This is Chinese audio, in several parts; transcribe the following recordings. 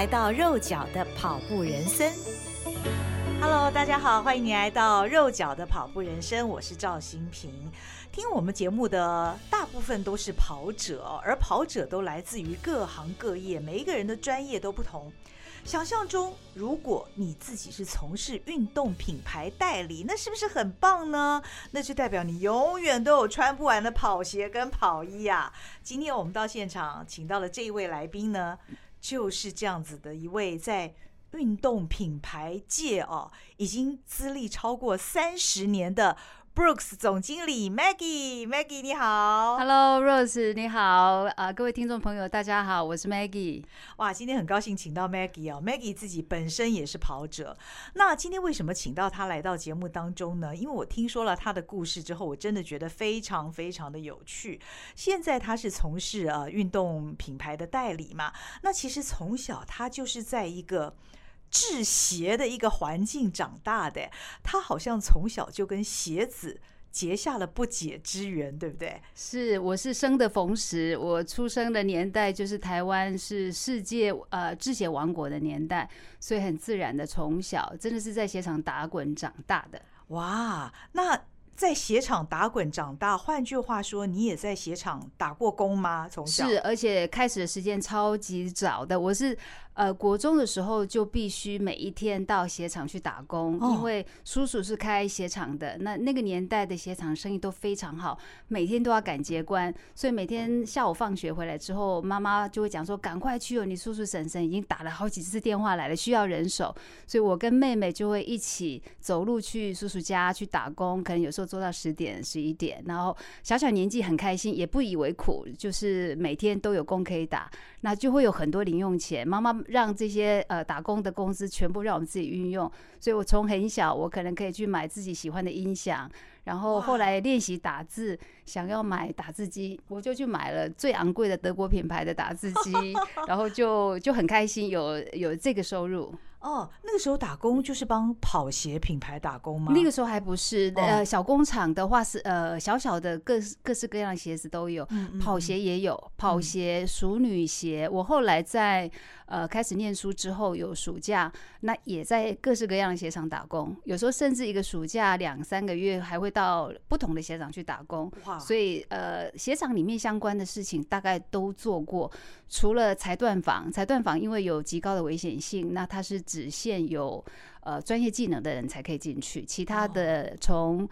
来到肉脚的跑步人生。Hello，大家好，欢迎你来到肉脚的跑步人生，我是赵新平。听我们节目的大部分都是跑者，而跑者都来自于各行各业，每一个人的专业都不同。想象中，如果你自己是从事运动品牌代理，那是不是很棒呢？那就代表你永远都有穿不完的跑鞋跟跑衣啊！今天我们到现场请到了这一位来宾呢，就是这样子的一位在运动品牌界哦，已经资历超过三十年的。Brooks 总经理 Maggie，Maggie 你好，Hello Rose 你好，啊、呃、各位听众朋友大家好，我是 Maggie。哇，今天很高兴请到 Maggie 哦，Maggie 自己本身也是跑者。那今天为什么请到她来到节目当中呢？因为我听说了她的故事之后，我真的觉得非常非常的有趣。现在她是从事呃运动品牌的代理嘛，那其实从小她就是在一个。制鞋的一个环境长大的，他好像从小就跟鞋子结下了不解之缘，对不对？是，我是生的逢时，我出生的年代就是台湾是世界呃制鞋王国的年代，所以很自然的从小真的是在鞋厂打滚长大的。哇，那在鞋厂打滚长大，换句话说，你也在鞋厂打过工吗？从小是，而且开始的时间超级早的，我是。呃，国中的时候就必须每一天到鞋厂去打工，因为叔叔是开鞋厂的。那那个年代的鞋厂生意都非常好，每天都要赶接关，所以每天下午放学回来之后，妈妈就会讲说：“赶快去哦，你叔叔婶婶已经打了好几次电话来了，需要人手。”所以，我跟妹妹就会一起走路去叔叔家去打工，可能有时候做到十点、十一点，然后小小年纪很开心，也不以为苦，就是每天都有工可以打，那就会有很多零用钱。妈妈。让这些呃打工的工资全部让我们自己运用，所以我从很小，我可能可以去买自己喜欢的音响，然后后来练习打字，想要买打字机，我就去买了最昂贵的德国品牌的打字机，然后就就很开心有有这个收入。哦，那个时候打工就是帮跑鞋品牌打工吗？那个时候还不是，呃，小工厂的话是呃小小的各各式各样的鞋子都有，嗯嗯嗯，跑鞋也有，跑鞋、淑女鞋。我后来在呃开始念书之后，有暑假，那也在各式各样的鞋厂打工，有时候甚至一个暑假两三个月还会到不同的鞋厂去打工。哇，所以呃鞋厂里面相关的事情大概都做过，除了裁断坊，裁断坊因为有极高的危险性，那它是。只限有呃专业技能的人才可以进去，其他的从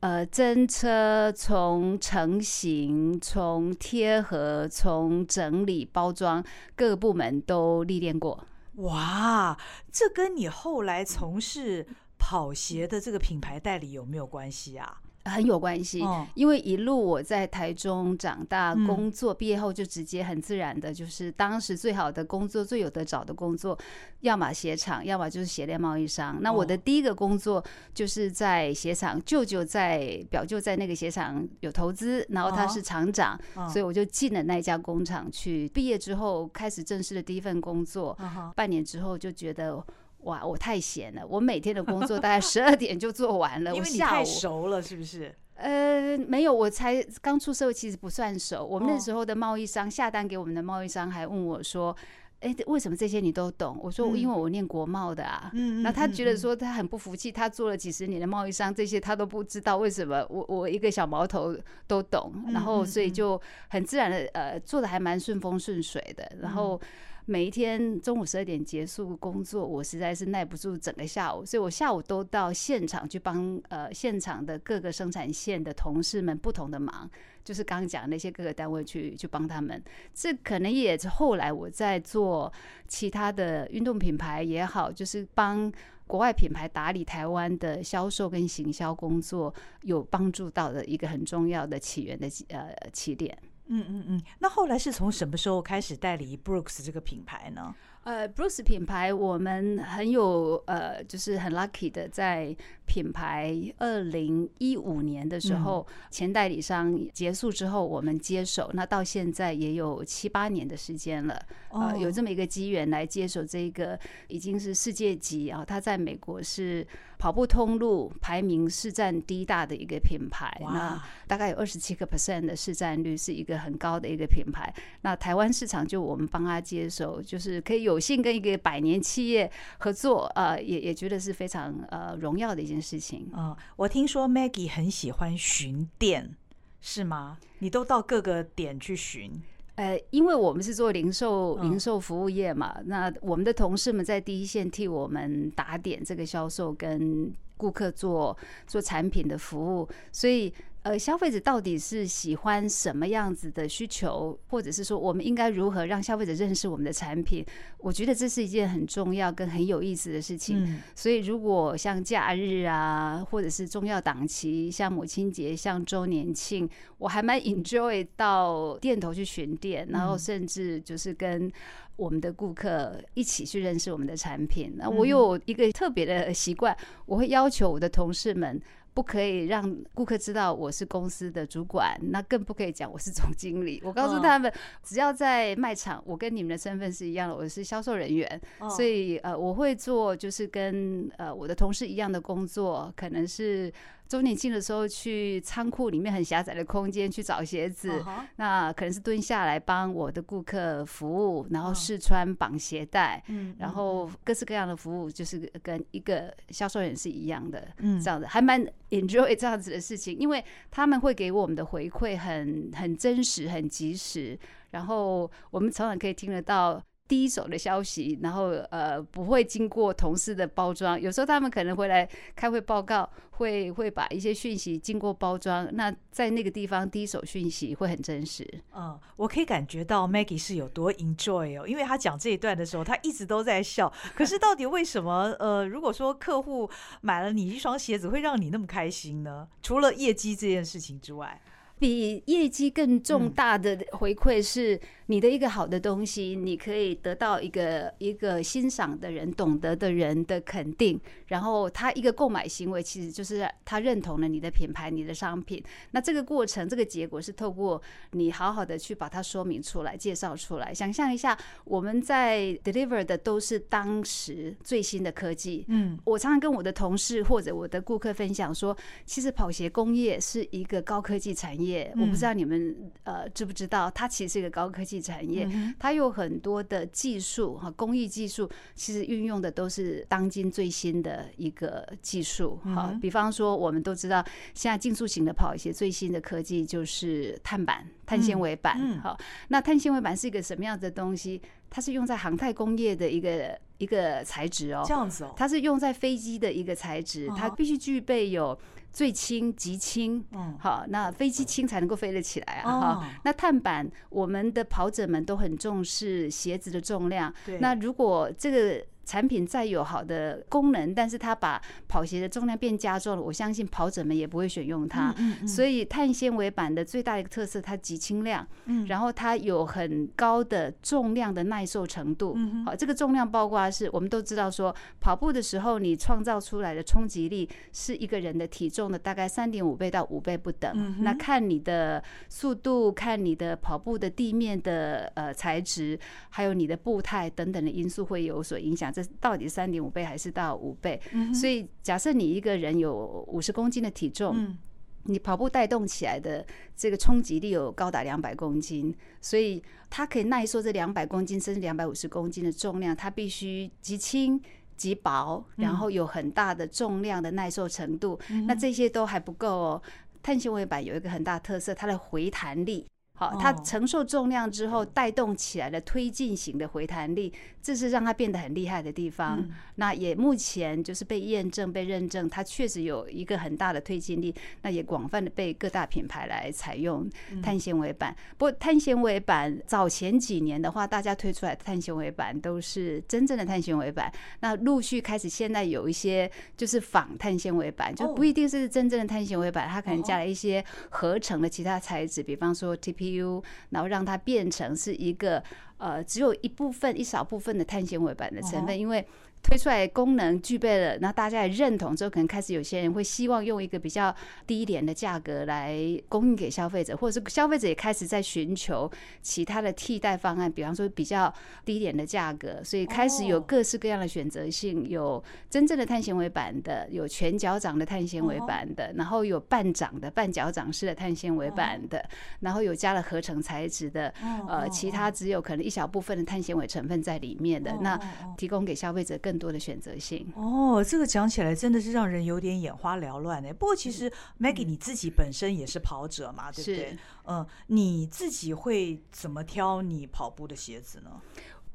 呃真车、从成型、从贴合、从整理包装，各个部门都历练过。哇，这跟你后来从事跑鞋的这个品牌代理有没有关系啊？很有关系，因为一路我在台中长大，工作毕业后就直接很自然的，就是当时最好的工作、最有得找的工作，要么鞋厂，要么就是鞋链贸易商。那我的第一个工作就是在鞋厂，舅舅在表舅在那个鞋厂有投资，然后他是厂长，所以我就进了那家工厂去。毕业之后开始正式的第一份工作，半年之后就觉得。哇，我太闲了，我每天的工作大概十二点就做完了。因为你太熟了，是不是？呃，没有，我才刚出社会，其实不算熟。我们那时候的贸易商下单给我们的贸易商还问我说：“哎，为什么这些你都懂？”我说：“因为我念国贸的啊。”嗯，那他觉得说他很不服气，他做了几十年的贸易商，这些他都不知道为什么我我一个小毛头都懂，然后所以就很自然的呃做的还蛮顺风顺水的，然后。每一天中午十二点结束工作，我实在是耐不住整个下午，所以我下午都到现场去帮呃现场的各个生产线的同事们不同的忙，就是刚刚讲那些各个单位去去帮他们。这可能也是后来我在做其他的运动品牌也好，就是帮国外品牌打理台湾的销售跟行销工作有帮助到的一个很重要的起源的呃起点。嗯嗯嗯。那后来是从什么时候开始代理 Brooks 这个品牌呢？呃，Brooks 品牌我们很有呃，就是很 lucky 的，在品牌二零一五年的时候，嗯、前代理商结束之后，我们接手，那到现在也有七八年的时间了。呃，有这么一个机缘来接手这个，已经是世界级啊，它在美国是跑步通路排名市占第一大的一个品牌，那大概有二十七个 percent 的市占率，是一个很高的一个品牌。那台湾市场就我们帮他接手，就是可以有幸跟一个百年企业合作，呃，也也觉得是非常呃荣耀的一件事情。嗯，我听说 Maggie 很喜欢巡店，是吗？你都到各个点去巡？呃，因为我们是做零售零售服务业嘛，那我们的同事们在第一线替我们打点这个销售跟顾客做做产品的服务，所以。呃，消费者到底是喜欢什么样子的需求，或者是说我们应该如何让消费者认识我们的产品？我觉得这是一件很重要跟很有意思的事情。嗯、所以，如果像假日啊，或者是重要档期，像母亲节、像周年庆，我还蛮 enjoy 到店头去巡店，然后甚至就是跟我们的顾客一起去认识我们的产品。那我有一个特别的习惯，我会要求我的同事们。不可以让顾客知道我是公司的主管，那更不可以讲我是总经理。我告诉他们，只要在卖场，我跟你们的身份是一样的，我是销售人员。所以呃，我会做就是跟呃我的同事一样的工作，可能是。周年庆的时候去仓库里面很狭窄的空间去找鞋子，uh huh. 那可能是蹲下来帮我的顾客服务，然后试穿绑鞋带，uh huh. 然后各式各样的服务就是跟一个销售员是一样的，uh. 这样子还蛮 enjoy 这样子的事情，因为他们会给我们的回馈很很真实、很及时，然后我们常常可以听得到。第一手的消息，然后呃不会经过同事的包装，有时候他们可能会来开会报告，会会把一些讯息经过包装，那在那个地方第一手讯息会很真实。嗯，我可以感觉到 Maggie 是有多 enjoy 哦，因为他讲这一段的时候，他一直都在笑。可是到底为什么呃，如果说客户买了你一双鞋子，会让你那么开心呢？除了业绩这件事情之外，比业绩更重大的回馈是。你的一个好的东西，你可以得到一个一个欣赏的人、懂得的人的肯定，然后他一个购买行为，其实就是他认同了你的品牌、你的商品。那这个过程、这个结果是透过你好好的去把它说明出来、介绍出来。想象一下，我们在 deliver 的都是当时最新的科技。嗯，我常常跟我的同事或者我的顾客分享说，其实跑鞋工业是一个高科技产业。我不知道你们呃知不知道，它其实是一个高科技。产业，它有很多的技术哈，工艺技术其实运用的都是当今最新的一个技术哈。比方说，我们都知道，现在竞速型的跑鞋最新的科技就是碳板、碳纤维板。好，那碳纤维板是一个什么样的东西？它是用在航太工业的一个一个材质哦，这样子哦，它是用在飞机的一个材质，它必须具备有。最轻、极轻，嗯，好，那飞机轻才能够飞得起来啊，哈、哦。那碳板，我们的跑者们都很重视鞋子的重量，对。那如果这个。产品再有好的功能，但是它把跑鞋的重量变加重了，我相信跑者们也不会选用它。所以碳纤维板的最大的一个特色，它极轻量，嗯、然后它有很高的重量的耐受程度。好，这个重量包括是我们都知道说，跑步的时候你创造出来的冲击力是一个人的体重的大概三点五倍到五倍不等。嗯、那看你的速度，看你的跑步的地面的呃材质，还有你的步态等等的因素会有所影响。这到底三点五倍还是到五倍？嗯、所以假设你一个人有五十公斤的体重，嗯、你跑步带动起来的这个冲击力有高达两百公斤，所以它可以耐受这两百公斤甚至两百五十公斤的重量，它必须极轻极薄，然后有很大的重量的耐受程度。嗯、那这些都还不够哦，碳纤维板有一个很大的特色，它的回弹力。好，它承受重量之后带动起来的推进型的回弹力，这是让它变得很厉害的地方。嗯、那也目前就是被验证、被认证，它确实有一个很大的推进力。那也广泛的被各大品牌来采用碳纤维板。嗯、不过碳纤维板早前几年的话，大家推出来的碳纤维板都是真正的碳纤维板。那陆续开始现在有一些就是仿碳纤维板，就不一定是真正的碳纤维板，它可能加了一些合成的其他材质，比方说 TP。CPU，然后让它变成是一个呃只有一部分一少部分的碳纤维板的成分，因为。推出来功能具备了，那大家也认同之后，可能开始有些人会希望用一个比较低廉的价格来供应给消费者，或者是消费者也开始在寻求其他的替代方案，比方说比较低廉的价格，所以开始有各式各样的选择性，有真正的碳纤维板的，有全脚掌的碳纤维板的，然后有半掌的半脚掌式的碳纤维板的，然后有加了合成材质的，呃，其他只有可能一小部分的碳纤维成分在里面的，那提供给消费者更多的选择性哦，这个讲起来真的是让人有点眼花缭乱呢。不过其实 Maggie 你自己本身也是跑者嘛，对不对？嗯，你自己会怎么挑你跑步的鞋子呢？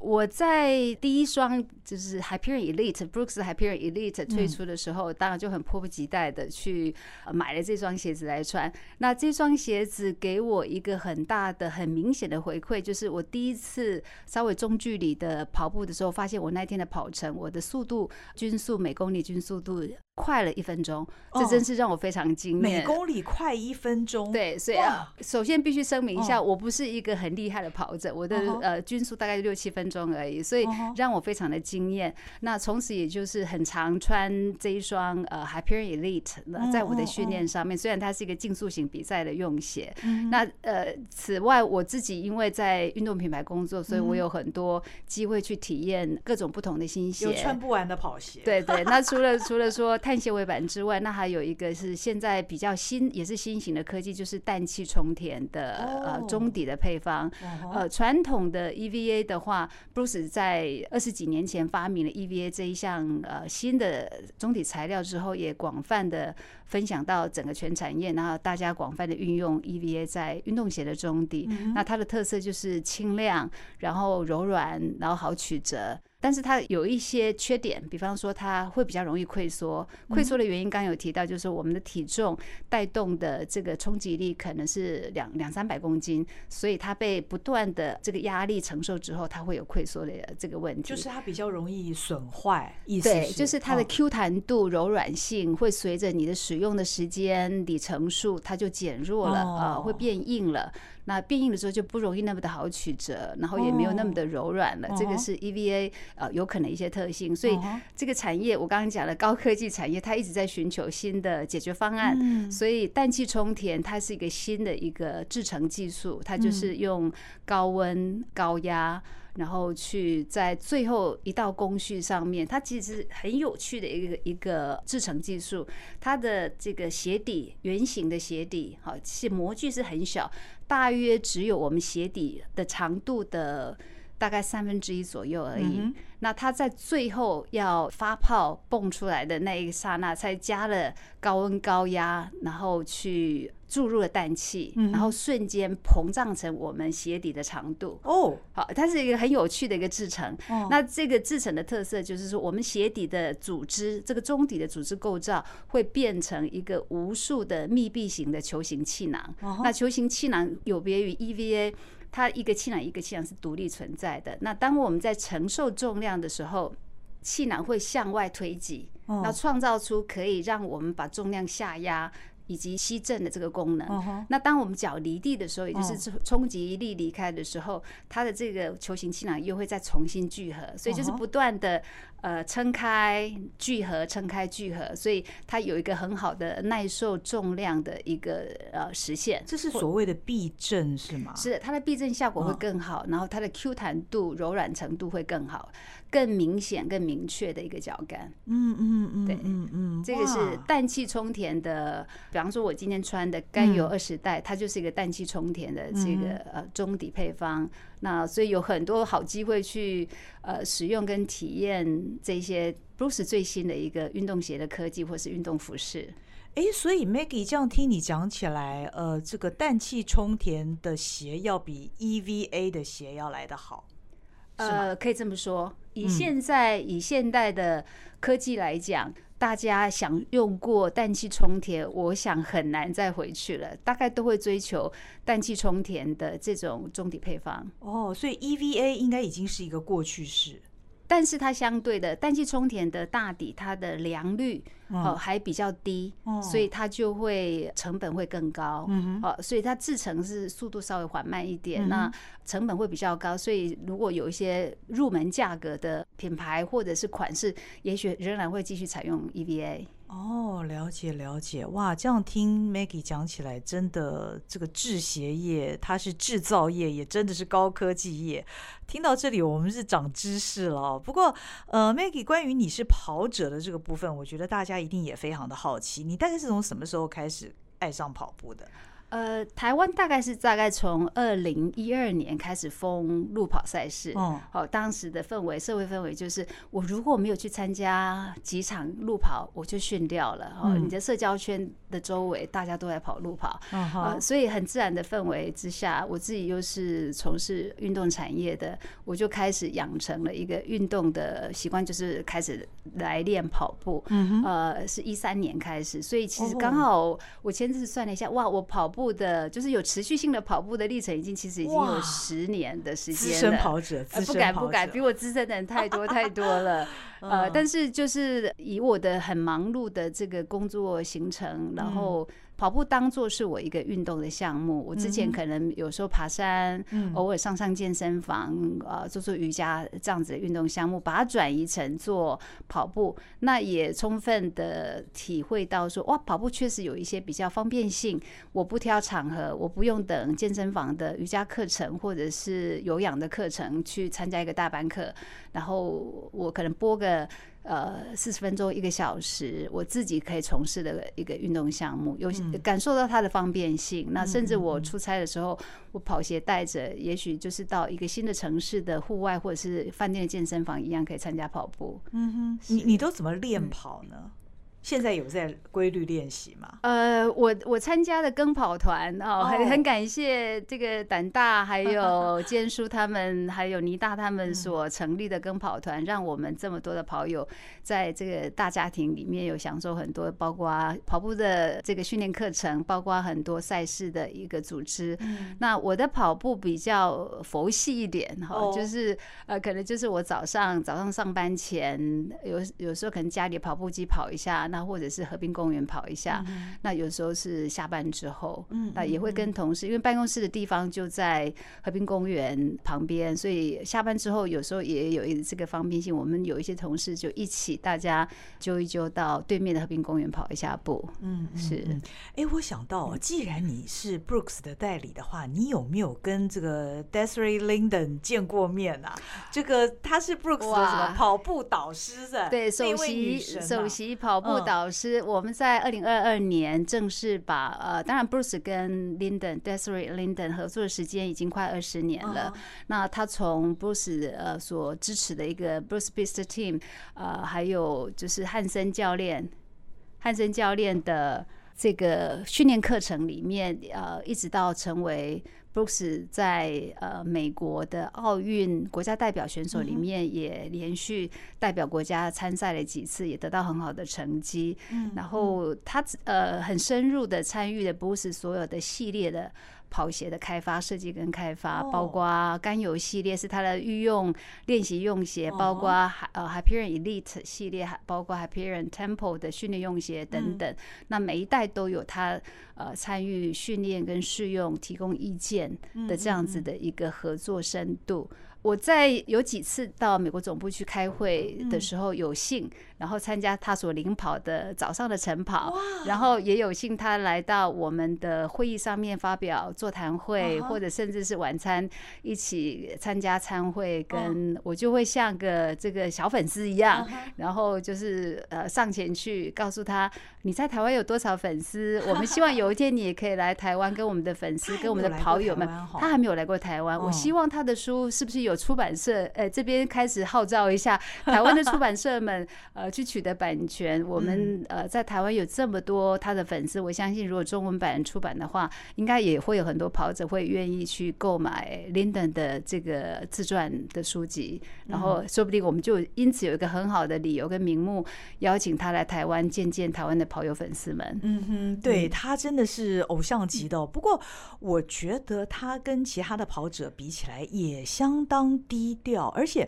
我在第一双就是 Hyperion Elite，Brooks Hyperion Elite 推出的时候，当然就很迫不及待的去买了这双鞋子来穿。那这双鞋子给我一个很大的、很明显的回馈，就是我第一次稍微中距离的跑步的时候，发现我那天的跑程，我的速度均速每公里均速度。快了一分钟，这真是让我非常惊艳。每公里快一分钟，对，所以啊，首先必须声明一下，我不是一个很厉害的跑者，我的呃均速大概六七分钟而已，所以让我非常的惊艳。那从此也就是很常穿这一双呃 Hyperion Elite，在我的训练上面，虽然它是一个竞速型比赛的用鞋。那呃，此外我自己因为在运动品牌工作，所以我有很多机会去体验各种不同的新鞋，有穿不完的跑鞋。对对，那除了除了说。碳纤维板之外，那还有一个是现在比较新，也是新型的科技，就是氮气充填的呃中底的配方。呃，传统的 EVA 的话，Bruce 在二十几年前发明了 EVA 这一项呃新的中底材料之后，也广泛的分享到整个全产业，然后大家广泛的运用 EVA 在运动鞋的中底。那它的特色就是轻量，然后柔软，然后好曲折。但是它有一些缺点，比方说它会比较容易溃缩。溃缩的原因刚刚有提到，就是我们的体重带动的这个冲击力可能是两两三百公斤，所以它被不断的这个压力承受之后，它会有溃缩的这个问题。就是它比较容易损坏，意思对，就是它的 Q 弹度、柔软性会随着你的使用的时间里程数，它就减弱了啊，会变硬了。那变硬的时候就不容易那么的好曲折，然后也没有那么的柔软了。这个是 EVA 呃有可能一些特性，所以这个产业我刚刚讲的高科技产业，它一直在寻求新的解决方案。所以氮气充填它是一个新的一个制成技术，它就是用高温高压。然后去在最后一道工序上面，它其实很有趣的一个一个制成技术。它的这个鞋底圆形的鞋底，好，是模具是很小，大约只有我们鞋底的长度的大概三分之一左右而已。那它在最后要发泡蹦出来的那一刹那，才加了高温高压，然后去。注入了氮气，然后瞬间膨胀成我们鞋底的长度。哦，好，它是一个很有趣的一个制成。那这个制成的特色就是说，我们鞋底的组织，这个中底的组织构造会变成一个无数的密闭型的球形气囊。那球形气囊有别于 EVA，它一个气囊一个气囊是独立存在的。那当我们在承受重量的时候，气囊会向外推挤，那创造出可以让我们把重量下压。以及吸震的这个功能。那当我们脚离地的时候，也就是冲击力离开的时候，它的这个球形气囊又会再重新聚合，所以就是不断的呃撑开聚合，撑开聚合，所以它有一个很好的耐受重量的一个呃实现。这是所谓的避震是吗？是，它的避震效果会更好，然后它的 Q 弹度、柔软程度会更好。更明显、更明确的一个脚感，嗯嗯嗯，对，嗯嗯，这个是氮气充填的。比方说，我今天穿的甘油二十代，它就是一个氮气充填的这个呃中底配方。那所以有很多好机会去呃使用跟体验这些 Bruce 最新的一个运动鞋的科技，或是运动服饰。哎，所以 Maggie 这样听你讲起来，呃，这个氮气充填的鞋要比 EVA 的鞋要来得好。呃，可以这么说。以现在以现代的科技来讲，大家想用过氮气充填，我想很难再回去了。大概都会追求氮气充填的这种中底配方。哦，所以 EVA 应该已经是一个过去式。但是它相对的氮气充填的大底，它的良率哦还比较低，所以它就会成本会更高。哦，所以它制成是速度稍微缓慢一点，那成本会比较高。所以如果有一些入门价格的品牌或者是款式，也许仍然会继续采用 EVA。哦，了解了解，哇，这样听 Maggie 讲起来，真的这个制鞋业它是制造业，也真的是高科技业。听到这里，我们是长知识了。不过，呃，Maggie，关于你是跑者的这个部分，我觉得大家一定也非常的好奇，你大概是从什么时候开始爱上跑步的？呃，台湾大概是大概从二零一二年开始封路跑赛事。哦，好，当时的氛围，社会氛围就是，我如果没有去参加几场路跑，我就训掉了。哦，你的社交圈的周围大家都在跑路跑，呃，所以很自然的氛围之下，我自己又是从事运动产业的，我就开始养成了一个运动的习惯，就是开始来练跑步。嗯呃，是一三年开始，所以其实刚好我前次算了一下，哇，我跑步。的，就是有持续性的跑步的历程，已经其实已经有十年的时间了。资深跑者，呃，不敢不敢，比我资深的人太多太多了。呃，但是就是以我的很忙碌的这个工作行程，然后。跑步当做是我一个运动的项目，我之前可能有时候爬山，偶尔上上健身房，呃，做做瑜伽这样子的运动项目，把它转移成做跑步，那也充分的体会到说，哇，跑步确实有一些比较方便性，我不挑场合，我不用等健身房的瑜伽课程或者是有氧的课程去参加一个大班课，然后我可能播个。呃，四十分钟一个小时，我自己可以从事的一个运动项目，有感受到它的方便性。那甚至我出差的时候，我跑鞋带着，也许就是到一个新的城市的户外或者是饭店的健身房一样，可以参加跑步。嗯哼，你你都怎么练跑呢？现在有在规律练习吗？呃，我我参加的跟跑团哦，很很感谢这个胆大还有 坚叔他们，还有倪大他们所成立的跟跑团，让我们这么多的跑友在这个大家庭里面有享受很多，包括跑步的这个训练课程，包括很多赛事的一个组织。那我的跑步比较佛系一点哈，就是呃，可能就是我早上早上上班前有有时候可能家里跑步机跑一下。那或者是河滨公园跑一下，嗯、那有时候是下班之后，嗯，那也会跟同事，因为办公室的地方就在河滨公园旁边，所以下班之后有时候也有一这个方便性。我们有一些同事就一起，大家揪一揪到对面的河滨公园跑一下步。嗯，是。哎、欸，我想到，既然你是 Brooks 的代理的话，你有没有跟这个 Desiree Linden 见过面啊？这个他是 Brooks 的什么跑步导师的？对，首席首席跑步。导师，我们在二零二二年正式把呃，当然 Bruce 跟 Linden Desiree Linden 合作的时间已经快二十年了。那他从 Bruce 呃所支持的一个 Bruce Beast Team，呃，还有就是汉森教练，汉森教练的这个训练课程里面，呃，一直到成为。Brooks 在呃美国的奥运国家代表选手里面也连续代表国家参赛了几次，也得到很好的成绩。然后他呃很深入的参与了 Brooks 所有的系列的。跑鞋的开发、设计跟开发，包括甘油系列是它的御用练习用鞋，包括呃 Hyperion Elite 系列，还包括 Hyperion Temple 的训练用鞋等等。那每一代都有它呃参与训练跟试用、提供意见的这样子的一个合作深度。我在有几次到美国总部去开会的时候，有幸然后参加他所领跑的早上的晨跑，然后也有幸他来到我们的会议上面发表座谈会，或者甚至是晚餐一起参加餐会，跟我就会像个这个小粉丝一样，然后就是呃上前去告诉他，你在台湾有多少粉丝？我们希望有一天你也可以来台湾跟我们的粉丝、跟我们的跑友们。他还没有来过台湾，我希望他的书是不是有。出版社，呃，这边开始号召一下台湾的出版社们，呃，去取得版权。我们呃，在台湾有这么多他的粉丝，我相信如果中文版出版的话，应该也会有很多跑者会愿意去购买 Linden 的这个自传的书籍，然后说不定我们就因此有一个很好的理由跟名目，邀请他来台湾见见台湾的跑友粉丝们。嗯哼，对，他真的是偶像级的。不过我觉得他跟其他的跑者比起来也相当。低调，而且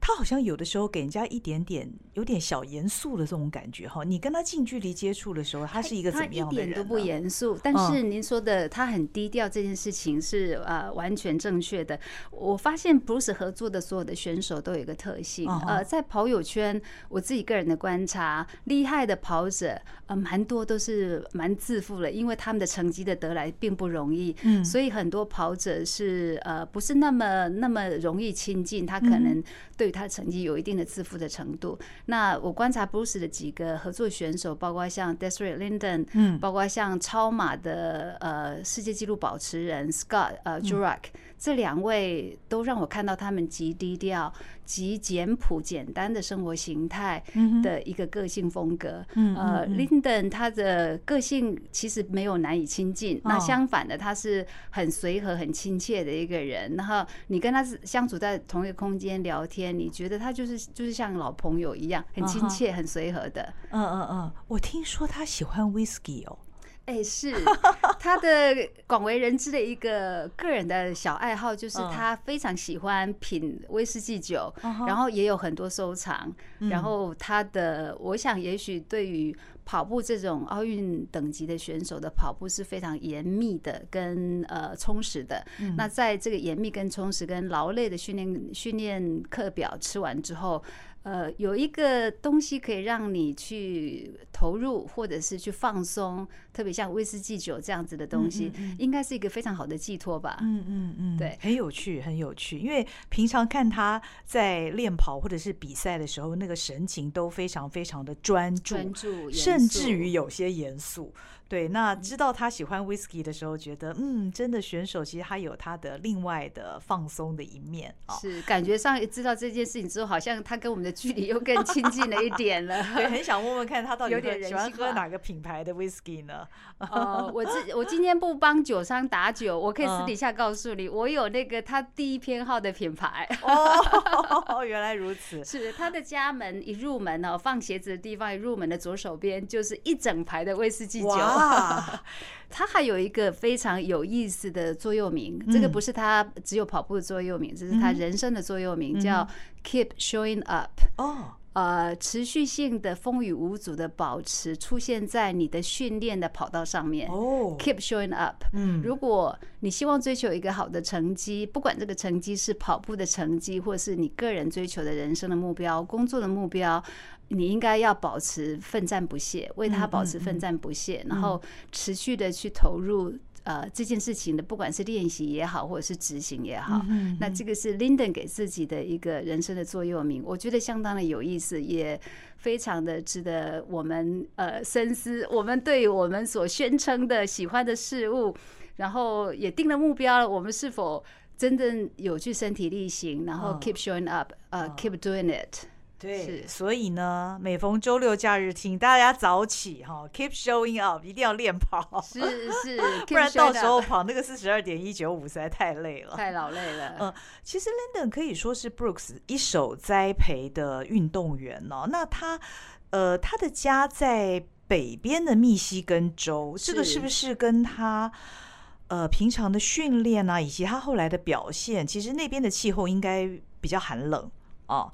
他好像有的时候给人家一点点有点小严肃的这种感觉哈。你跟他近距离接触的时候，他是一个怎么样的人？他一点都不严肃，但是您说的他很低调这件事情是呃完全正确的。我发现 Bruce 合作的所有的选手都有一个特性，呃，在跑友圈，我自己个人的观察，厉害的跑者呃蛮多都是蛮自负的，因为他们的成绩的得来并不容易，嗯，所以很多跑者是呃不是那么那么容易亲近，他可能对。他的成绩有一定的自负的程度。那我观察 Bruce 的几个合作选手，包括像 Desiree Linden，嗯，包括像超马的呃世界纪录保持人 Scott 呃 Jurek，这两位都让我看到他们极低调。极简朴、简单的生活形态的一个个性风格。呃，Linden 他的个性其实没有难以亲近，那相反的，他是很随和、很亲切的一个人。然后你跟他是相处在同一个空间聊天，你觉得他就是就是像老朋友一样，很亲切、很随和的。嗯嗯嗯，我听说他喜欢 Whisky 哦。哎、欸，是他的广为人知的一个个人的小爱好，就是他非常喜欢品威士忌酒，然后也有很多收藏。然后他的，我想也许对于跑步这种奥运等级的选手的跑步是非常严密的跟呃充实的。那在这个严密跟充实跟劳累的训练训练课表吃完之后。呃，有一个东西可以让你去投入，或者是去放松，特别像威士忌酒这样子的东西，应该是一个非常好的寄托吧。嗯嗯嗯，对，很有趣，很有趣。因为平常看他在练跑或者是比赛的时候，那个神情都非常非常的专注，专注，甚至于有些严肃。对，那知道他喜欢 whisky 的时候，觉得嗯，真的选手其实他有他的另外的放松的一面啊。是，感觉上知道这件事情之后，好像他跟我们的距离又更亲近了一点了。对，很想问问看他到底喜欢喝哪个品牌的 whisky 呢？哦，我这我今天不帮酒商打酒，我可以私底下告诉你，我有那个他第一偏好的品牌。哦，原来如此。是他的家门一入门哦，放鞋子的地方一入门的左手边就是一整排的威士忌酒。啊，他还有一个非常有意思的座右铭，这个不是他只有跑步的座右铭，这是他人生的座右铭，叫 Keep Showing Up。哦，呃，持续性的风雨无阻的保持出现在你的训练的跑道上面。哦，Keep Showing Up。嗯，如果你希望追求一个好的成绩，不管这个成绩是跑步的成绩，或是你个人追求的人生的目标、工作的目标。你应该要保持奋战不懈，为他保持奋战不懈，然后持续的去投入呃这件事情的，不管是练习也好，或者是执行也好。那这个是 Linden 给自己的一个人生的座右铭，我觉得相当的有意思，也非常的值得我们呃深思。我们对我们所宣称的喜欢的事物，然后也定了目标了，我们是否真正有去身体力行，然后 keep showing up，呃，keep doing it。对，所以呢，每逢周六假日，请大家早起哈，keep showing up，一定要练跑，是是，不然到时候跑那个四十二点一九五实在太累了，太劳累了。嗯，其实 Linden 可以说是 Brooks 一手栽培的运动员哦。那他，呃，他的家在北边的密西根州，这个是不是跟他呃平常的训练啊，以及他后来的表现，其实那边的气候应该比较寒冷哦。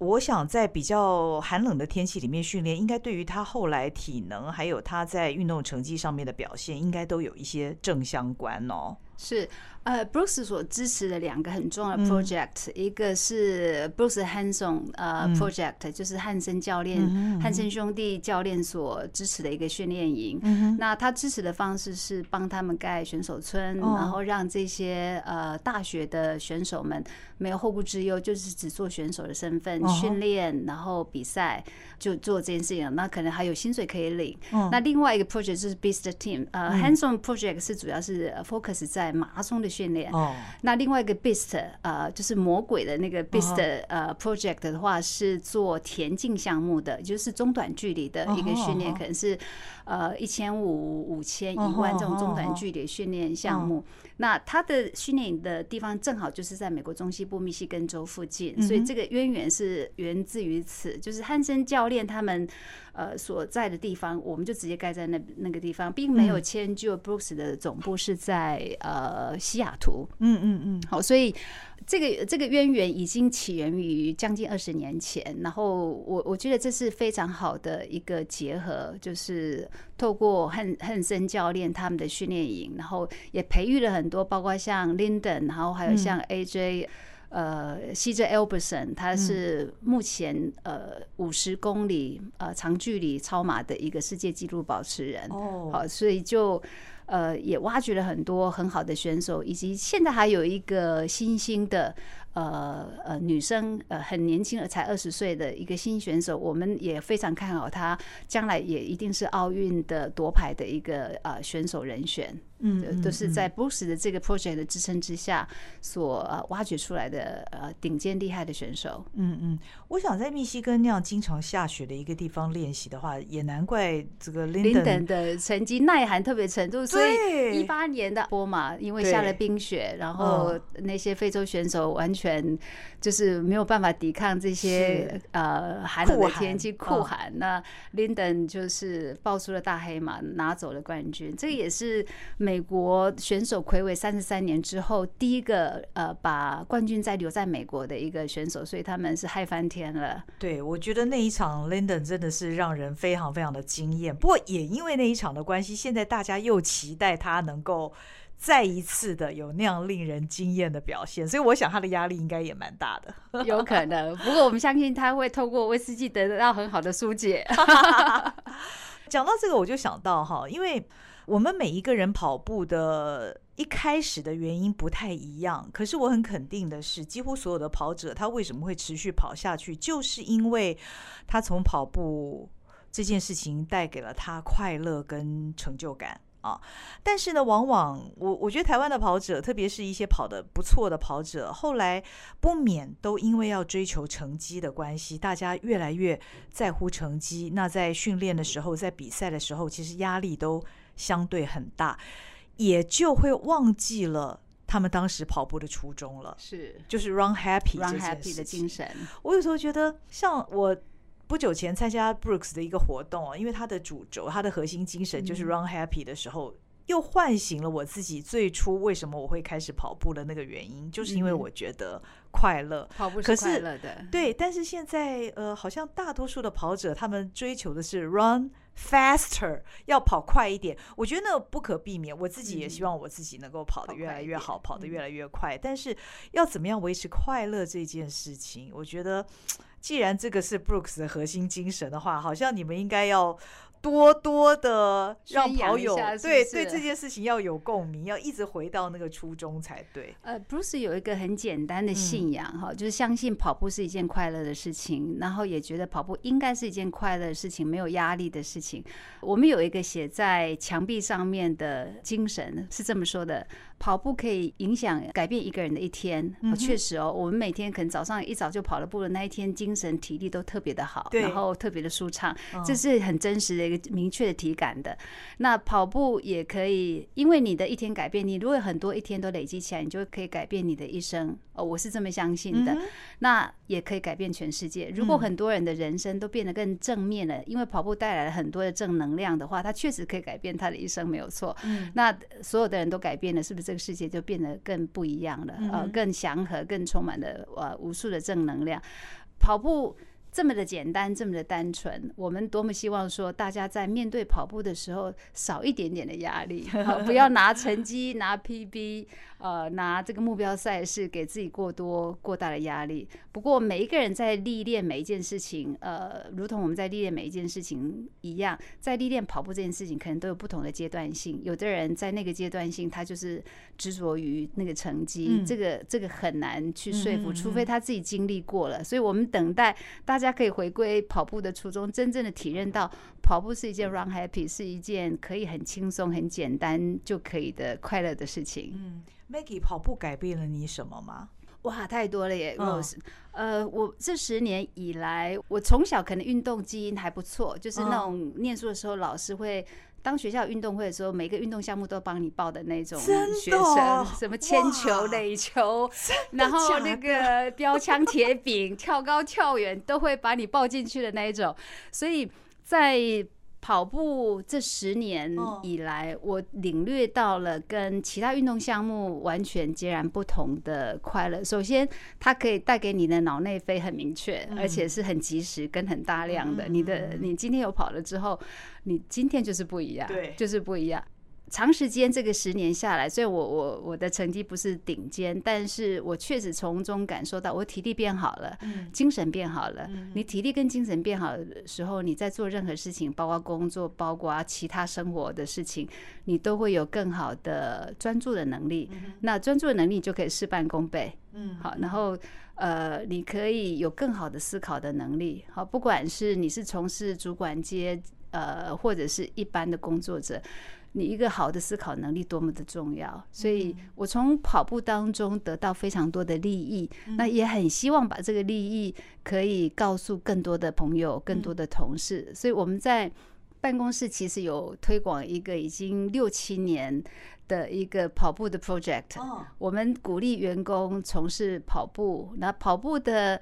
我想在比较寒冷的天气里面训练，应该对于他后来体能还有他在运动成绩上面的表现，应该都有一些正相关哦。是。呃，Bruce 所支持的两个很重要的 project，一个是 Bruce Hanson 呃 project，就是汉森教练、汉森兄弟教练所支持的一个训练营。那他支持的方式是帮他们盖选手村，然后让这些呃大学的选手们没有后顾之忧，就是只做选手的身份训练，然后比赛就做这件事情。那可能还有薪水可以领。那另外一个 project 就是 Beast Team，呃，Hanson project 是主要是 focus 在马拉松的。训练哦，那另外一个 Beast 呃，就是魔鬼的那个 Beast 呃 project 的话，是做田径项目的，就是中短距离的一个训练，可能是呃一千五、五千、一万这种中短距离训练项目。那他的训练营的地方正好就是在美国中西部密西根州附近，所以这个渊源是源自于此，就是汉森教练他们呃所在的地方，我们就直接盖在那那个地方，并没有迁就 Brooks 的总部是在呃西雅图。嗯嗯嗯，好，所以。这个这个渊源已经起源于将近二十年前，然后我我觉得这是非常好的一个结合，就是透过汉汉森教练他们的训练营，然后也培育了很多，包括像 Linden，然后还有像 AJ，呃，CJ Albertson，他是目前呃五十公里呃长距离超马的一个世界纪录保持人。哦，好，所以就。呃，也挖掘了很多很好的选手，以及现在还有一个新兴的。呃呃，女生呃很年轻，才二十岁的一个新选手，我们也非常看好她，将来也一定是奥运的夺牌的一个呃选手人选。嗯，嗯，都是在 Brooks 的这个 project 的支撑之下所呃挖掘出来的呃顶尖厉害的选手。嗯嗯，我想在密西根那样经常下雪的一个地方练习的话，也难怪这个 Linden 的成绩耐寒特别程度。所以一八年的波马因为下了冰雪，然后那些非洲选手完全。就是没有办法抵抗这些呃寒冷的天气酷寒，那 Linden 就是爆出了大黑马，拿走了冠军。这个也是美国选手魁违三十三年之后第一个呃把冠军再留在美国的一个选手，所以他们是嗨翻天了。对，我觉得那一场 Linden 真的是让人非常非常的惊艳。不过也因为那一场的关系，现在大家又期待他能够。再一次的有那样令人惊艳的表现，所以我想他的压力应该也蛮大的。有可能，不过我们相信他会透过威士忌得到很好的疏解。讲到这个，我就想到哈，因为我们每一个人跑步的一开始的原因不太一样，可是我很肯定的是，几乎所有的跑者他为什么会持续跑下去，就是因为他从跑步这件事情带给了他快乐跟成就感。啊，但是呢，往往我我觉得台湾的跑者，特别是一些跑得不错的跑者，后来不免都因为要追求成绩的关系，大家越来越在乎成绩。那在训练的时候，在比赛的时候，其实压力都相对很大，也就会忘记了他们当时跑步的初衷了。是，就是 run happy run happy 的精神。我有时候觉得，像我。不久前参加 Brooks 的一个活动啊，因为他的主轴、他的核心精神就是 Run Happy 的时候，又唤醒了我自己最初为什么我会开始跑步的那个原因，就是因为我觉得快乐。跑步是快乐的，对。但是现在，呃，好像大多数的跑者他们追求的是 Run Faster，要跑快一点。我觉得那不可避免，我自己也希望我自己能够跑得越来越好，跑得越来越快。但是要怎么样维持快乐这件事情，我觉得。既然这个是 Brooks 的核心精神的话，好像你们应该要。多多的让跑友对对这件事情要有共鸣，要一直回到那个初衷才对。呃，Bruce 有一个很简单的信仰哈、嗯，就是相信跑步是一件快乐的事情，然后也觉得跑步应该是一件快乐的事情，没有压力的事情。我们有一个写在墙壁上面的精神是这么说的：跑步可以影响改变一个人的一天。嗯、确实哦，我们每天可能早上一早就跑了步的那一天，精神体力都特别的好，然后特别的舒畅，这是很真实的。一个明确的体感的，那跑步也可以，因为你的一天改变，你如果很多一天都累积起来，你就可以改变你的一生。哦，我是这么相信的。那也可以改变全世界。如果很多人的人生都变得更正面了，因为跑步带来了很多的正能量的话，他确实可以改变他的一生，没有错。那所有的人都改变了，是不是这个世界就变得更不一样了？呃，更祥和，更充满了呃无数的正能量。跑步。这么的简单，这么的单纯，我们多么希望说，大家在面对跑步的时候，少一点点的压力，不要拿成绩、拿 PB。呃，拿这个目标赛事给自己过多过大的压力。不过每一个人在历练每一件事情，呃，如同我们在历练每一件事情一样，在历练跑步这件事情，可能都有不同的阶段性。有的人在那个阶段性，他就是执着于那个成绩，嗯、这个这个很难去说服，除非他自己经历过了。所以我们等待大家可以回归跑步的初衷，真正的体认到跑步是一件 run happy，是一件可以很轻松、很简单就可以的快乐的事情。嗯。Maggie，跑步改变了你什么吗？哇，太多了耶！Rose，、嗯、呃，我这十年以来，我从小可能运动基因还不错，就是那种念书的时候，老师会当学校运动会的时候，每个运动项目都帮你报的那种学生，什么铅球、垒球，然后那个标枪、铁饼、跳高、跳远，都会把你报进去的那一种，所以。在跑步这十年以来，我领略到了跟其他运动项目完全截然不同的快乐。首先，它可以带给你的脑内啡很明确，而且是很及时跟很大量的。你的你今天有跑了之后，你今天就是不一样，对，就是不一样。长时间这个十年下来，所以我我我的成绩不是顶尖，但是我确实从中感受到我体力变好了，精神变好了。你体力跟精神变好的时候，你在做任何事情，包括工作，包括其他生活的事情，你都会有更好的专注的能力。那专注的能力就可以事半功倍。嗯，好，然后呃，你可以有更好的思考的能力。好，不管是你是从事主管阶，呃，或者是一般的工作者。你一个好的思考能力多么的重要，所以我从跑步当中得到非常多的利益，那也很希望把这个利益可以告诉更多的朋友、更多的同事。所以我们在办公室其实有推广一个已经六七年的一个跑步的 project，我们鼓励员工从事跑步，那跑步的。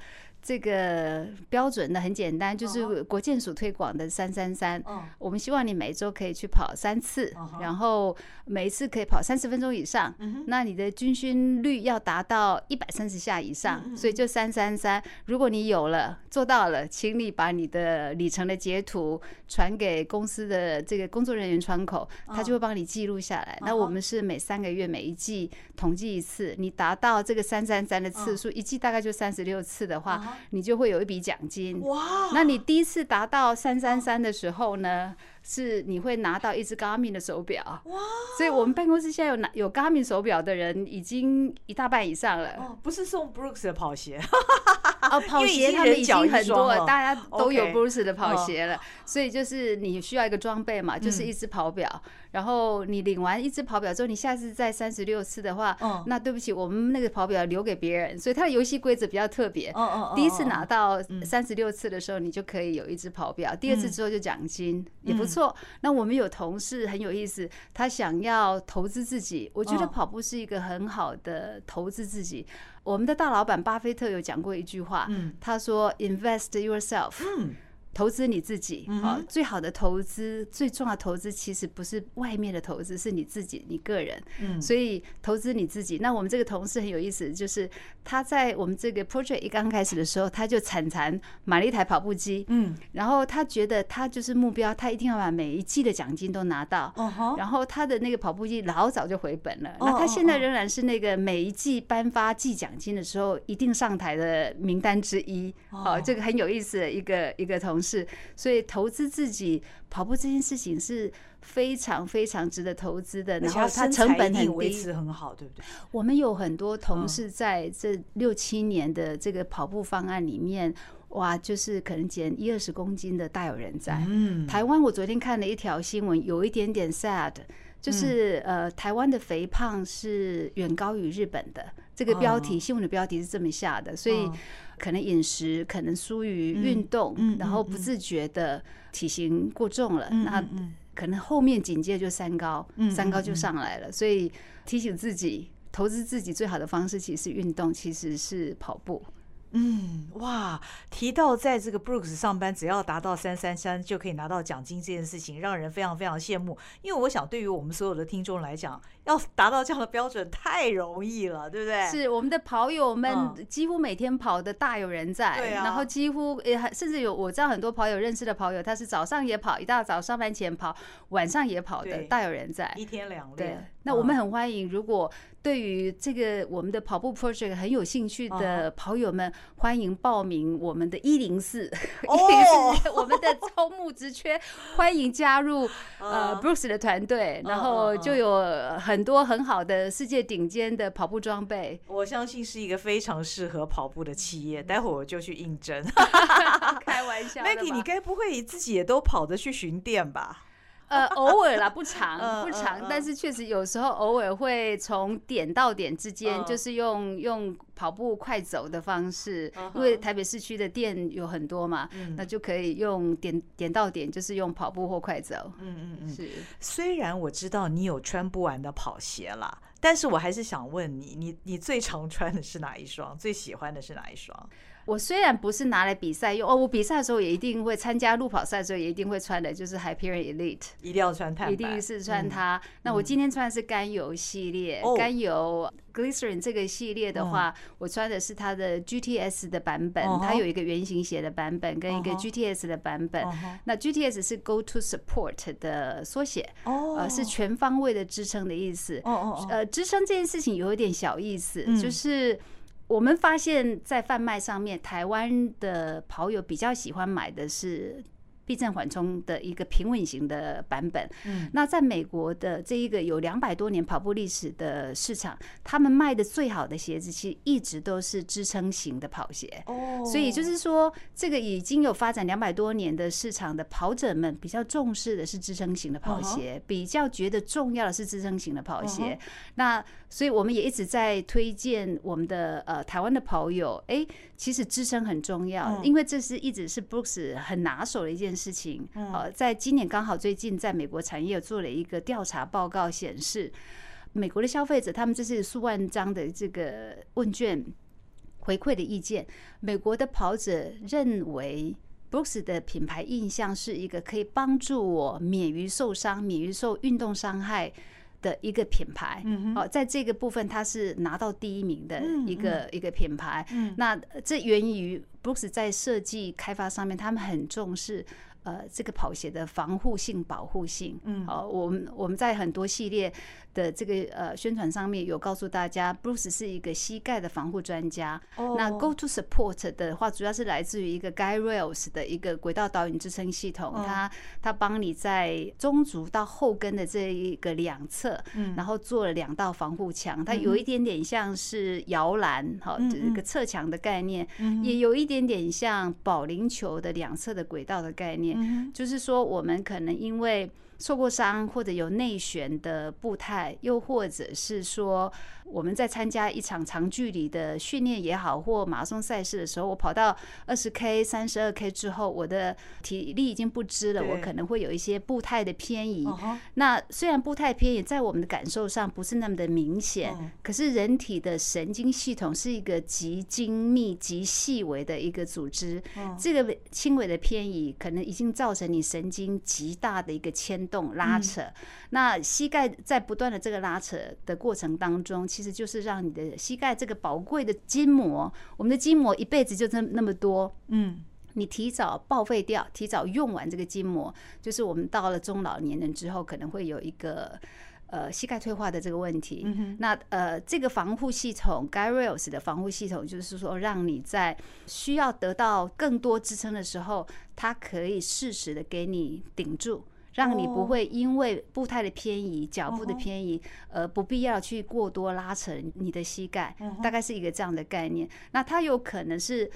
这个标准呢，很简单，就是国健署推广的三三三。我们希望你每周可以去跑三次，然后每一次可以跑三十分钟以上。那你的军训率要达到一百三十下以上，所以就三三三。如果你有了做到了，请你把你的里程的截图传给公司的这个工作人员窗口，他就会帮你记录下来。那我们是每三个月每一季统计一次，你达到这个三三三的次数，一季大概就三十六次的话。你就会有一笔奖金。哇！那你第一次达到三三三的时候呢？是你会拿到一只 Garmin 的手表。哇！所以我们办公室现在有拿有 Garmin 手表的人已经一大半以上了。哦，不是送 Brooks 的跑鞋。哦，跑鞋他们已经很多了，大家都有 Brooks 的跑鞋了。所以就是你需要一个装备嘛，就是一只跑表。然后你领完一只跑表之后，你下次再三十六次的话，那对不起，我们那个跑表留给别人。所以它的游戏规则比较特别。第一次拿到三十六次的时候，你就可以有一只跑表。第二次之后就奖金，也不错。那我们有同事很有意思，他想要投资自己。我觉得跑步是一个很好的投资自己。我们的大老板巴菲特有讲过一句话，他说：“Invest yourself。”投资你自己啊，最好的投资，最重要的投资其实不是外面的投资，是你自己，你个人。嗯，所以投资你自己。那我们这个同事很有意思，就是他在我们这个 project 一刚开始的时候，他就惨惨买了一台跑步机。嗯，然后他觉得他就是目标，他一定要把每一季的奖金都拿到。哦，然后他的那个跑步机老早就回本了。那他现在仍然是那个每一季颁发季奖金的时候一定上台的名单之一。哦，这个很有意思的一个一个同事。是，所以投资自己跑步这件事情是非常非常值得投资的。然后它成本很低，维持很好，对不对？我们有很多同事在这六七年的这个跑步方案里面，哇，就是可能减一二十公斤的大有人在。嗯，台湾我昨天看了一条新闻，有一点点 sad，就是呃，台湾的肥胖是远高于日本的。这个标题新闻的标题是这么下的，所以。可能饮食可能疏于运动，然后不自觉的体型过重了，那可能后面紧接着就三高，三高就上来了。所以提醒自己，投资自己最好的方式其实是运动，其实是跑步。嗯，哇，提到在这个 Brooks 上班，只要达到三三三就可以拿到奖金这件事情，让人非常非常羡慕。因为我想，对于我们所有的听众来讲，要达到这样的标准太容易了，对不对？是我们的跑友们几乎每天跑的大有人在，对啊。然后几乎也甚至有我知道很多跑友认识的跑友，他是早上也跑，一大早上班前跑，晚上也跑的大有人在，一天两练。对，那我们很欢迎，如果。对于这个我们的跑步 project 很有兴趣的跑友们，欢迎报名我们的一零四，一零四我们的招募职缺，欢迎加入呃 Brooks 的团队，然后就有很多很好的世界顶尖的跑步装备。我相信是一个非常适合跑步的企业，待会儿我就去应征。开玩笑，Maggie，你该不会自己也都跑着去巡店吧？呃，偶尔啦，不长不长，但是确实有时候偶尔会从点到点之间，就是用用跑步快走的方式，因为台北市区的店有很多嘛，那就可以用点点到点，就是用跑步或快走。嗯嗯嗯，是。虽然我知道你有穿不完的跑鞋啦，但是我还是想问你，你你最常穿的是哪一双？最喜欢的是哪一双？我虽然不是拿来比赛用哦，我比赛的时候也一定会参加路跑赛的时候也一定会穿的，就是 Hyperion Elite，一定要穿碳板，一定是穿它。嗯、那我今天穿的是甘油系列，嗯、甘油 Glycerin 这个系列的话，嗯、我穿的是它的 GTS 的版本，嗯、它有一个圆形鞋的版本跟一个 GTS 的版本。嗯、那 GTS 是 Go to Support 的缩写，哦、呃，是全方位的支撑的意思。哦哦。呃，支撑这件事情有一点小意思，嗯、就是。我们发现，在贩卖上面，台湾的跑友比较喜欢买的是。避震缓冲的一个平稳型的版本。嗯，那在美国的这一个有两百多年跑步历史的市场，他们卖的最好的鞋子，其实一直都是支撑型的跑鞋。哦，所以就是说，这个已经有发展两百多年的市场的跑者们，比较重视的是支撑型的跑鞋，比较觉得重要的是支撑型的跑鞋。那所以我们也一直在推荐我们的呃台湾的跑友，哎，其实支撑很重要，因为这是一直是 Brooks 很拿手的一件事情。呃，在今年刚好最近在美国产业做了一个调查报告，显示美国的消费者他们这是数万张的这个问卷回馈的意见，美国的跑者认为 Brooks 的品牌印象是一个可以帮助我免于受伤、免于受运动伤害。的一个品牌，哦，在这个部分它是拿到第一名的一个一个品牌。那这源于 Brooks 在设计开发上面，他们很重视。呃，这个跑鞋的防护性、保护性，嗯，哦，我们我们在很多系列的这个呃宣传上面有告诉大家，Brooks 是一个膝盖的防护专家。哦，那 Go to Support 的话，主要是来自于一个 Guide Rails 的一个轨道导引支撑系统，它它帮你在中足到后跟的这一个两侧，嗯，然后做了两道防护墙，它有一点点像是摇篮，哈，这个侧墙的概念，也有一点点像保龄球的两侧的轨道的概念。就是说，我们可能因为受过伤，或者有内旋的步态，又或者是说。我们在参加一场长距离的训练也好，或马拉松赛事的时候，我跑到二十 K、三十二 K 之后，我的体力已经不支了，我可能会有一些步态的偏移。那虽然步态偏移在我们的感受上不是那么的明显，可是人体的神经系统是一个极精密、极细微的一个组织，这个轻微的偏移可能已经造成你神经极大的一个牵动拉扯。那膝盖在不断的这个拉扯的过程当中，其实就是让你的膝盖这个宝贵的筋膜，我们的筋膜一辈子就这那么多，嗯，你提早报废掉，提早用完这个筋膜，就是我们到了中老年人之后，可能会有一个呃膝盖退化的这个问题。那呃这个防护系统 Rails 的防护系统，就是说让你在需要得到更多支撑的时候，它可以适时的给你顶住。让你不会因为步态的偏移、脚步的偏移，而不必要去过多拉扯你的膝盖，大概是一个这样的概念。那它有可能是。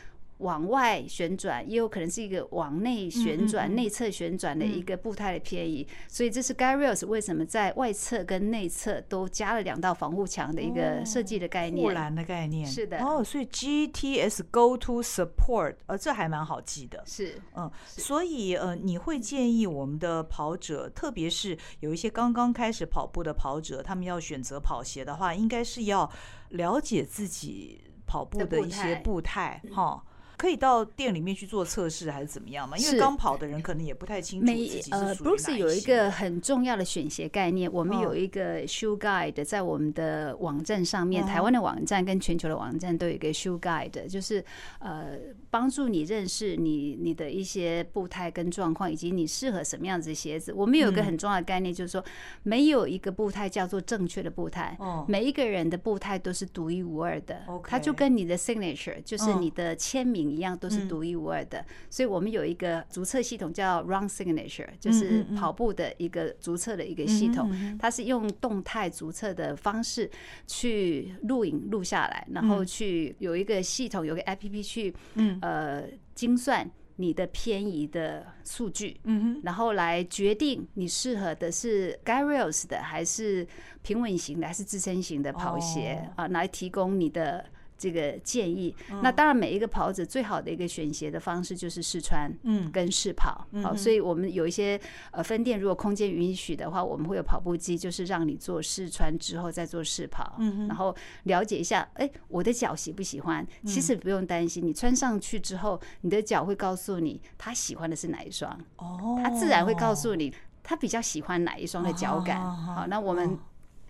往外旋转，也有可能是一个往内旋转、内侧旋转的一个步态的偏移，所以这是 Rails 为什么在外侧跟内侧都加了两道防护墙的一个设计的概念。护栏的概念是的。哦，所以 GTS Go to Support，呃，这还蛮好记的。是，嗯，所以呃，你会建议我们的跑者，特别是有一些刚刚开始跑步的跑者，他们要选择跑鞋的话，应该是要了解自己跑步的一些步态，哈。可以到店里面去做测试还是怎么样吗？因为刚跑的人可能也不太清楚自己是属于哪一。呃，Brooks 有一个很重要的选鞋概念，我们有一个 Shoe Guide 在我们的网站上面，台湾的网站跟全球的网站都有一个 Shoe Guide，就是呃帮助你认识你你的一些步态跟状况，以及你适合什么样子的鞋子。我们有一个很重要的概念，就是说没有一个步态叫做正确的步态，每一个人的步态都是独一无二的，它就跟你的 signature 就是你的签名。一样都是独一无二的，所以我们有一个足测系统叫 Run Signature，就是跑步的一个足测的一个系统，它是用动态足测的方式去录影录下来，然后去有一个系统，有个 APP 去嗯。呃精算你的偏移的数据，然后来决定你适合的是 Guide Rails 的还是平稳型的还是支撑型的跑鞋啊，来提供你的。这个建议。那当然，每一个跑者最好的一个选鞋的方式就是试穿，嗯，跟试跑。好，所以我们有一些呃分店，如果空间允许的话，我们会有跑步机，就是让你做试穿之后再做试跑，嗯，然后了解一下，哎，我的脚喜不喜欢？其实不用担心，你穿上去之后，你的脚会告诉你他喜欢的是哪一双，哦，他自然会告诉你他比较喜欢哪一双的脚感。好，那我们。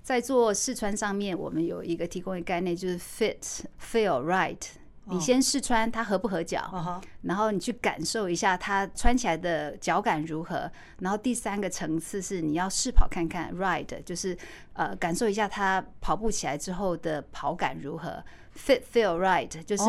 在做试穿上面，我们有一个提供的概念，就是 fit feel right。你先试穿它合不合脚，然后你去感受一下它穿起来的脚感如何。然后第三个层次是你要试跑看看 ride，就是呃感受一下它跑步起来之后的跑感如何。Fit feel right，就是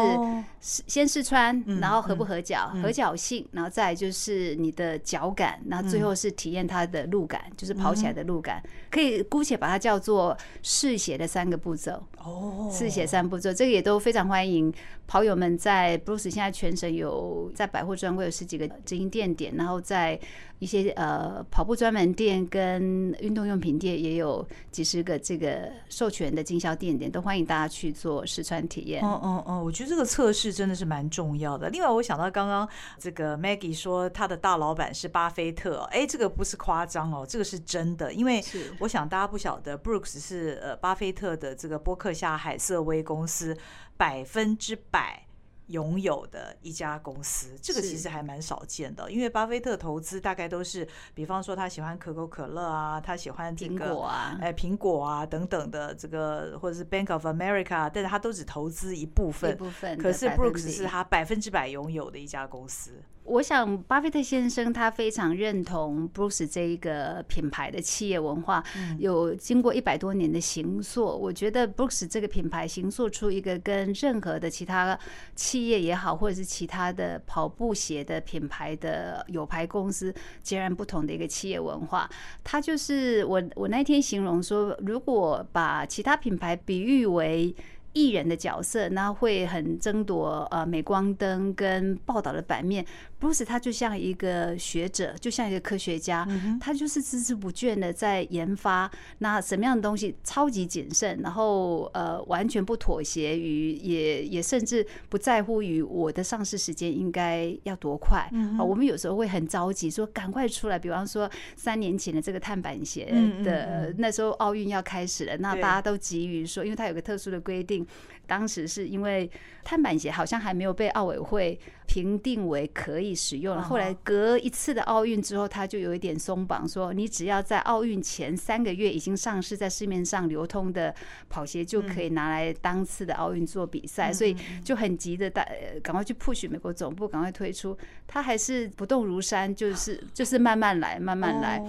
先试穿，然后合不合脚，合脚性，然后再就是你的脚感，然后最后是体验它的路感，就是跑起来的路感，可以姑且把它叫做试鞋的三个步骤。哦，四写三步骤，这个也都非常欢迎跑友们在 Brooks 现在全省有在百货专柜有十几个直营店点，然后在。一些呃跑步专门店跟运动用品店也有几十个这个授权的经销店点，都欢迎大家去做试穿体验。哦哦哦，我觉得这个测试真的是蛮重要的。另外，我想到刚刚这个 Maggie 说他的大老板是巴菲特，哎，这个不是夸张哦，这个是真的。因为我想大家不晓得，Brooks 是呃巴菲特的这个波克夏海瑟威公司百分之百。拥有的一家公司，这个其实还蛮少见的，因为巴菲特投资大概都是，比方说他喜欢可口可乐啊，他喜欢这个哎苹果啊等等的这个，或者是 Bank of America，但是他都只投资一部分，一部分。可是 Brooks 是他百分之百拥有的一家公司。我想，巴菲特先生他非常认同 Brooks 这一个品牌的企业文化，有经过一百多年的形塑。我觉得 Brooks 这个品牌形塑出一个跟任何的其他企业也好，或者是其他的跑步鞋的品牌的有牌公司截然不同的一个企业文化。他就是我，我那天形容说，如果把其他品牌比喻为艺人的角色，那会很争夺呃镁光灯跟报道的版面。Brooks 他就像一个学者，就像一个科学家，他就是孜孜不倦的在研发。那什么样的东西超级谨慎，然后呃完全不妥协于，也也甚至不在乎于我的上市时间应该要多快啊。我们有时候会很着急，说赶快出来。比方说三年前的这个碳板鞋的，那时候奥运要开始了，那大家都急于说，因为它有个特殊的规定。当时是因为碳板鞋好像还没有被奥委会评定为可以使用，后来隔一次的奥运之后，他就有一点松绑，说你只要在奥运前三个月已经上市在市面上流通的跑鞋就可以拿来当次的奥运做比赛，所以就很急的大赶快去 push 美国总部赶快推出，他还是不动如山，就是就是慢慢来，慢慢来。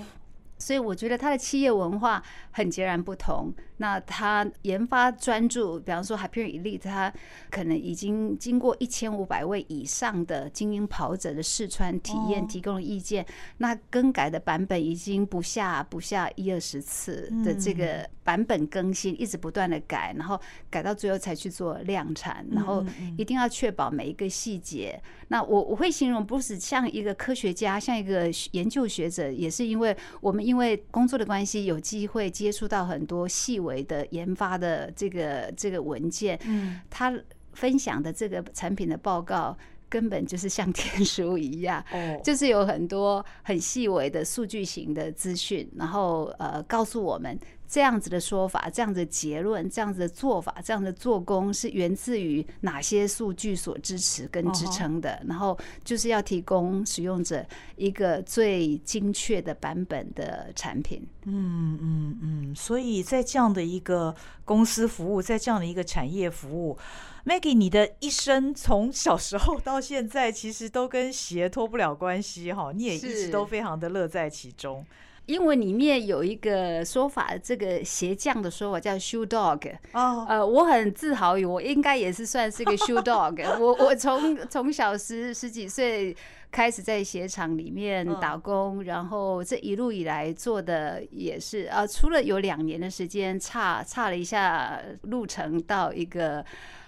所以我觉得他的企业文化很截然不同。那他研发专注，比方说 Hyperion Elite，他可能已经经过一千五百位以上的精英跑者的试穿体验，提供了意见。那更改的版本已经不下不下一二十次的这个版本更新，一直不断的改，然后改到最后才去做量产，然后一定要确保每一个细节。那我我会形容 Brooks 像一个科学家，像一个研究学者，也是因为我们因为工作的关系，有机会接触到很多细微的研发的这个这个文件。嗯，他分享的这个产品的报告，根本就是像 天书一样，就是有很多很细微的数据型的资讯，然后呃告诉我们。这样子的说法，这样子的结论，这样子的做法，这样的做工是源自于哪些数据所支持跟支撑的？然后就是要提供使用者一个最精确的版本的产品。嗯嗯嗯。所以在这样的一个公司服务，在这样的一个产业服务，Maggie，你的一生从小时候到现在，其实都跟鞋脱不了关系哈。你也一直都非常的乐在其中。英文里面有一个说法，这个鞋匠的说法叫 shoe dog。哦，呃，我很自豪于我应该也是算是个 shoe dog。我我从从小十十几岁开始在鞋厂里面打工，然后这一路以来做的也是啊，除了有两年的时间差差了一下路程到一个。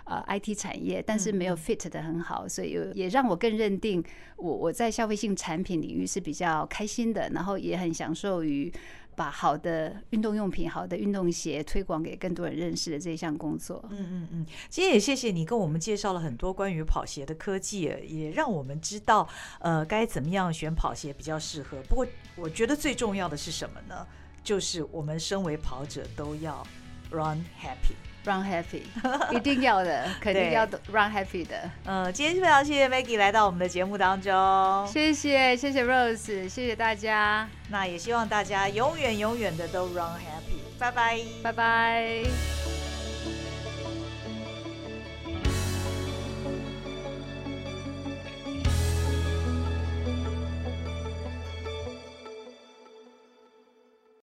呃，IT 产业，但是没有 fit 的很好，所以也让我更认定我我在消费性产品领域是比较开心的，然后也很享受于把好的运动用品、好的运动鞋推广给更多人认识的这一项工作。嗯嗯嗯，今天也谢谢你跟我们介绍了很多关于跑鞋的科技，也让我们知道呃该怎么样选跑鞋比较适合。不过我觉得最重要的是什么呢？就是我们身为跑者都要 run happy。Run happy，一定要的，肯定要 run happy 的。嗯，今天非常谢谢 Maggie 来到我们的节目当中，谢谢谢谢 Rose，谢谢大家。那也希望大家永远永远的都 run happy，拜拜，拜拜。